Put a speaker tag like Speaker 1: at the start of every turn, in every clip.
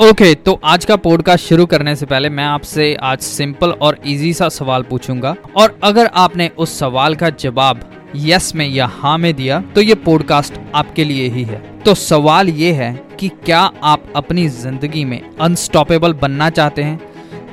Speaker 1: Okay okay, तो आज का पॉडकास्ट शुरू करने से पहले मैं आपसे आज सिंपल और इजी सा सवाल पूछूँगा। और अगर आपने उस सवाल का जवाब यस में या हाँ में दिया तो ये पॉडकास्ट आपके लिए ही है। तो सवाल ये है कि क्या आप अपनी ज़िंदगी में अनस्टॉपेबल बनना चाहते हैं?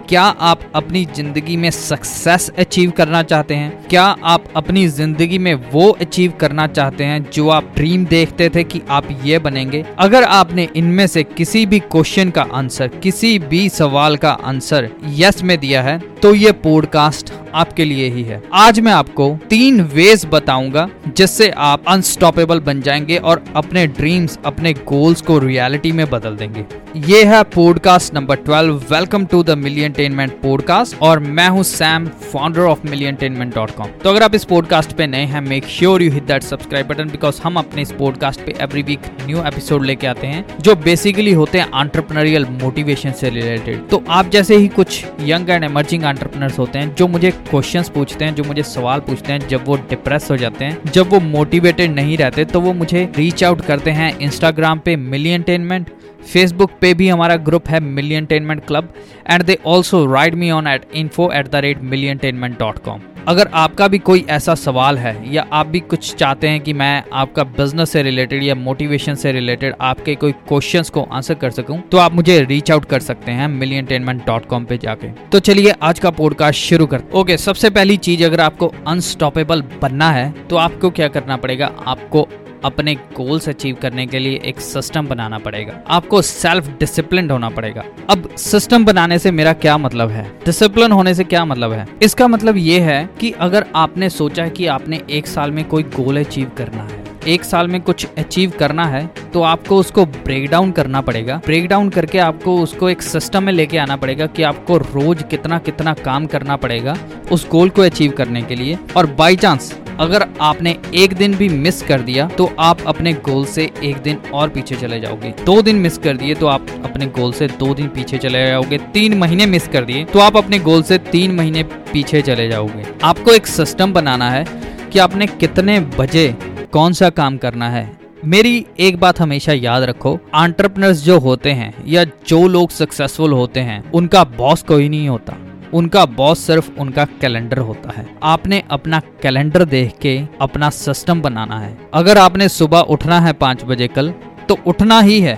Speaker 1: क्या आप अपनी ज़िंदगी में सक्सेस अचीव करना चाहते हैं? क्या आप अपनी ज़िंदगी में वो अचीव करना चाहते हैं जो आप ड्रीम देखते थे कि आप ये बनेंगे? अगर आपने इनमें से किसी भी क्वेश्चन का आंसर किसी भी सवाल का आंसर यस में दिया है तो ये पॉडकास्ट आपके लिए ही है। आज मैं आपको तीन वेज बताऊँगा जिससे आप अनस्टॉपेबल बन जाएँगे और अपने ड्रीम्स अपने गोल्स को रियलिटी में बदल देंगे। ये है podcast number twelve welcome to the million podcast और मैं हूँ Sam founder of million com तो अगर आप इस पॉडकास्ट पे नए हैं make sure you hit that subscribe button because हम अपने इस पॉडकास्ट पे एवरी वीक न्यू एपिसोड लेके आते हैं, जो बेसिकली होते हैं आंट्रप्रनरियल मोटिवेशन से रिलेटेड तो आप जैसे ही कुछ यंग एंड एमर्जिंग आंट्रप्रनर्स होते हैं, जो मुझे क्वेश्चंस पूछते हैं, जो मुझे सवाल पूछते हैं, जब वो डिप्रेस हो जाते हैं, जब वो मोटिवेटेड नहीं रहते तो वो मुझे रीच आउट करते हैं इंस्टाग्राम पे मिली एंटेनमेंट फेसबुक पे भी हमारा ग्रुप है Milli entertainment club and they also write me on at info at the rate Milli entertainment dot com अगर आपका भी कोई ऐसा सवाल है, या आप भी कुछ चाहते हैं कि मैं आपका बिज़नेस से रिलेटेड या मोटिवेशन से रिलेटेड आपके कोई क्वेश्चन को आंसर कर सकूँ तो आप मुझे रीच आउट कर सकते हैं मिलियन टेनमेंट डॉट कॉम पे जाके। तो चलिए आज का पॉडकास्ट शुरू कर, ओके, सबसे पहली चीज़ अगर आपको अनस्टॉपेबल बनना है तो आपको क्या करना पड़ेगा? आपको अपने गोल्स अचीव करने के लिए एक सिस्टम बनाना पड़ेगा। आपको सेल्फ डिसिप्लिन होना पड़ेगा। अब सिस्टम बनाने से मेरा क्या मतलब है? डिसिप्लिन होने से क्या मतलब है? इसका मतलब ये है कि अगर आपने सोचा कि आपने एक साल में कोई गोल अचीव करना है, एक साल में कुछ अचीव करना है तो आपको उसको ब्रेक डाउन करना पड़ेगा। ब्रेक डाउन करके आपको उसको एक सिस्टम में लेके आना पड़ेगा कि आपको रोज कितना कितना काम करना पड़ेगा उस गोल को अचीव करने के लिए। और बाई चांस अगर आपने एक दिन भी मिस कर दिया तो आप अपने गोल से एक दिन और पीछे चले जाओगे। दो दिन मिस कर दिए तो आप अपने गोल से दो दिन पीछे चले जाओगे। तीन महीने मिस कर दिए तो आप अपने गोल से तीन महीने पीछे चले जाओगे। आपको एक सिस्टम बनाना है कि आपने कितने बजे कौन सा काम करना है। मेरी एक बात हमेशा याद रखो आंट्रप्रनर्स जो होते हैं या जो लोग सक्सेसफुल होते हैं, उनका बॉस कोई नहीं होता। उनका बॉस सिर्फ़ उनका कैलेंडर होता है। आपने अपना कैलेंडर देख के अपना सिस्टम बनाना है। अगर आपने सुबह उठना है पाँच बजे कल तो उठना ही है।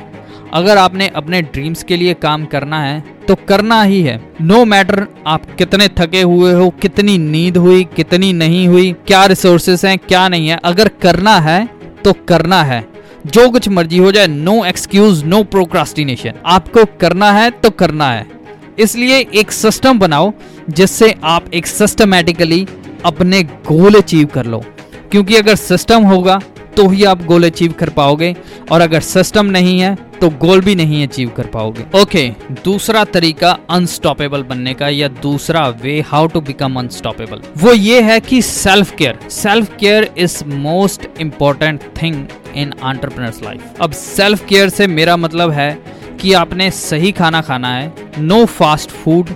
Speaker 1: अगर आपने अपने ड्रीम्स के लिए काम करना है तो करना ही है। नो no मैटर आप कितने थके हुए हो, कितनी नींद हुई, कितनी नहीं हुई, क्या रिसोर्सेस हैं, क्या नहीं है, अगर करना है तो करना है। जो कुछ मर्ज़ी हो जाए नो एक्सक्यूज नो प्रोक्रास्टिनेशन आपको करना है तो करना है। इसलिए एक सिस्टम बनाओ जिससे आप एक सिस्टमेटिकली अपने गोल अचीव कर लो। क्योंकि अगर सिस्टम होगा तो ही आप गोल अचीव कर पाओगे और अगर सिस्टम नहीं है तो गोल भी नहीं अचीव कर पाओगे। ओके okay, दूसरा तरीका अनस्टॉपेबल बनने का या दूसरा way how to become unstoppable वो ये है कि self care self care is most important thing in entrepreneurs life अब सेल्फ केयर से मेरा मतलब है कि आपने सही खाना खाना है no fast food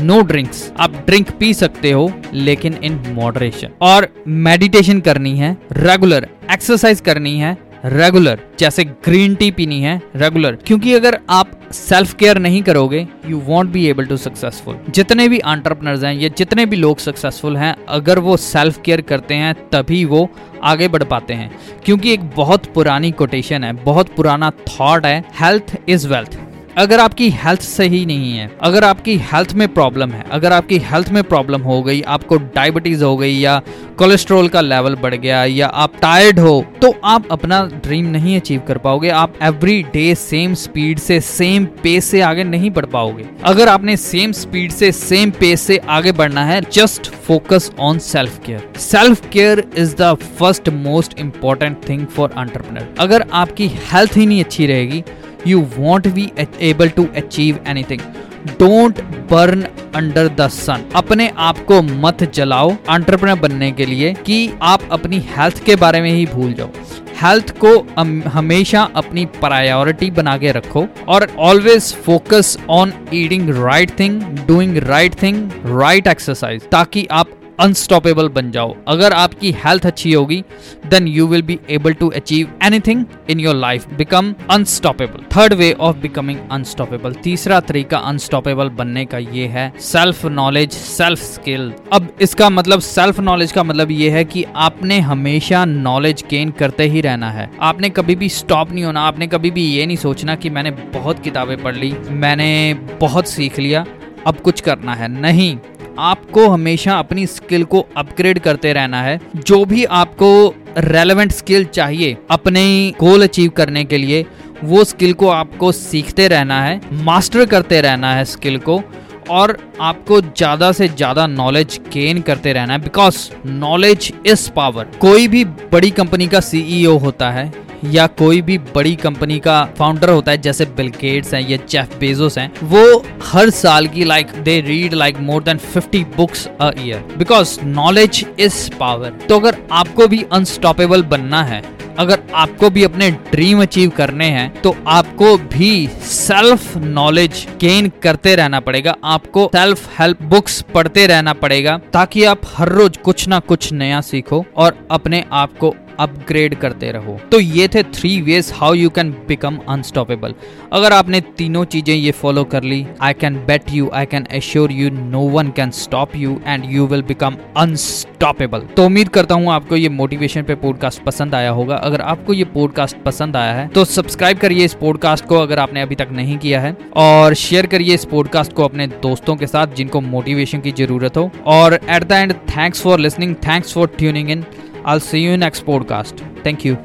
Speaker 1: no drinks आप ड्रिंक पी सकते हो, लेकिन इन मॉडरेशन और मेडिटेशन करनी है रेगुलर एक्सरसाइज करनी है रेगुलर जैसे ग्रीन टी पीनी है रेगुलर क्योंकि अगर आप सेल्फ केयर नहीं करोगे you won't be able to successful जितने भी आंट्रप्रनर्स हैं या जितने भी लोग सक्सेसफुल हैं, अगर वो सेल्फ केयर करते हैं, तभी वो आगे बढ़ पाते हैं. क्योंकि एक बहुत पुरानी कोटेशन है, बहुत पुराना थॉट है हेल्थ इज़ वेल्थ अगर आपकी हेल्थ सही नहीं है, अगर आपकी हेल्थ में प्रॉब्लम है, अगर आपकी हेल्थ में प्रॉब्लम हो गई, आपको डायबिटीज़ हो गई या कोलेस्ट्रॉल का लेवल बढ़ गया या आप टायर्ड हो तो आप अपना ड्रीम नहीं अचीव कर पाओगे। आप एवरी डे सेम स्पीड से सेम पेस से आगे नहीं बढ़ पाओगे। अगर आपने सेम स्पीड से सेम पेस से आगे बढ़ना है just focus on self care self care is the first most important thing for entrepreneur अगर आपकी हेल्थ ही नहीं अच्छी रहेगी you won't be able to achieve anything. Don't burn under the sun अपने आप को मत जलाओ एंटरप्रेन्योर बनने के लिए कि आप अपनी हेल्थ के बारे में ही भूल जाओ। हेल्थ को हमेशा अपनी प्रायोरिटी बना के रखो और always focus on eating right thing doing right thing right exercise ताकि आप अनस्टॉपेबल बन जाओ। अगर आपकी हेल्थ अच्छी होगी then you will be able to achieve anything in your life become unstoppable third way of becoming unstoppable तीसरा तरीका अनस्टॉपेबल बनने का ये है सेल्फ नॉलेज सेल्फ स्किल अब इसका मतलब सेल्फ नॉलेज का मतलब ये है कि आपने हमेशा नॉलेज गेन करते ही रहना है। आपने कभी भी स्टॉप नहीं होना, आपने कभी भी ये नहीं सोचना कि मैंने बहुत किताबें पढ़ ली, मैंने बहुत सीख लिया, अब कुछ करना है। नहीं। आपको हमेशा अपनी स्किल को अपग्रेड करते रहना है। जो भी आपको रेलेवेंट स्किल चाहिए अपने गोल अचीव करने के लिए, वो स्किल को आपको सीखते रहना है मास्टर करते रहना है स्किल को और आपको ज़्यादा से ज़्यादा नॉलेज गेन करते रहना है बिकॉज़ नॉलेज इज़ पावर कोई भी बड़ी कंपनी का सीईओ e होता है या कोई भी बड़ी कंपनी का फाउंडर होता है, जैसे बिल गेट्स हैं या जेफ बेजोस हैं, वो हर साल की like they read like more than 50 books a year because knowledge is power तो अगर आपको भी अनस्टॉपेबल बनना है, अगर आपको भी अपने ड्रीम अचीव करने हैं तो आपको भी सेल्फ नॉलेज गेन करते रहना पड़ेगा, आपको सेल्फ हेल्प बुक्स पढ़ते रहना पड़ेगा, ताकि आप हर रोज कुछ ना कुछ नया सीखो और अपने आप को अपग्रेड करते रहो। तो ये थे three ways how you can become unstoppable अगर आपने तीनों चीज़ें ये फॉलो कर ली I can bet you I can assure you no one can stop you and you will become unstoppable तो उम्मीद करता हूँ आपको ये मोटिवेशन पे पॉडकास्ट पसंद आया होगा। अगर आपको ये पॉडकास्ट पसंद आया है तो सब्सक्राइब करिए इस पॉडकास्ट को अगर आपने अभी तक नहीं किया है। और शेयर करिए इस पॉडकास्ट को अपने दोस्तों के साथ जिनको मोटिवेशन की ज़रूरत हो। और at the end thanks for listening thanks for tuning in I'll see you in next podcast. Thank you.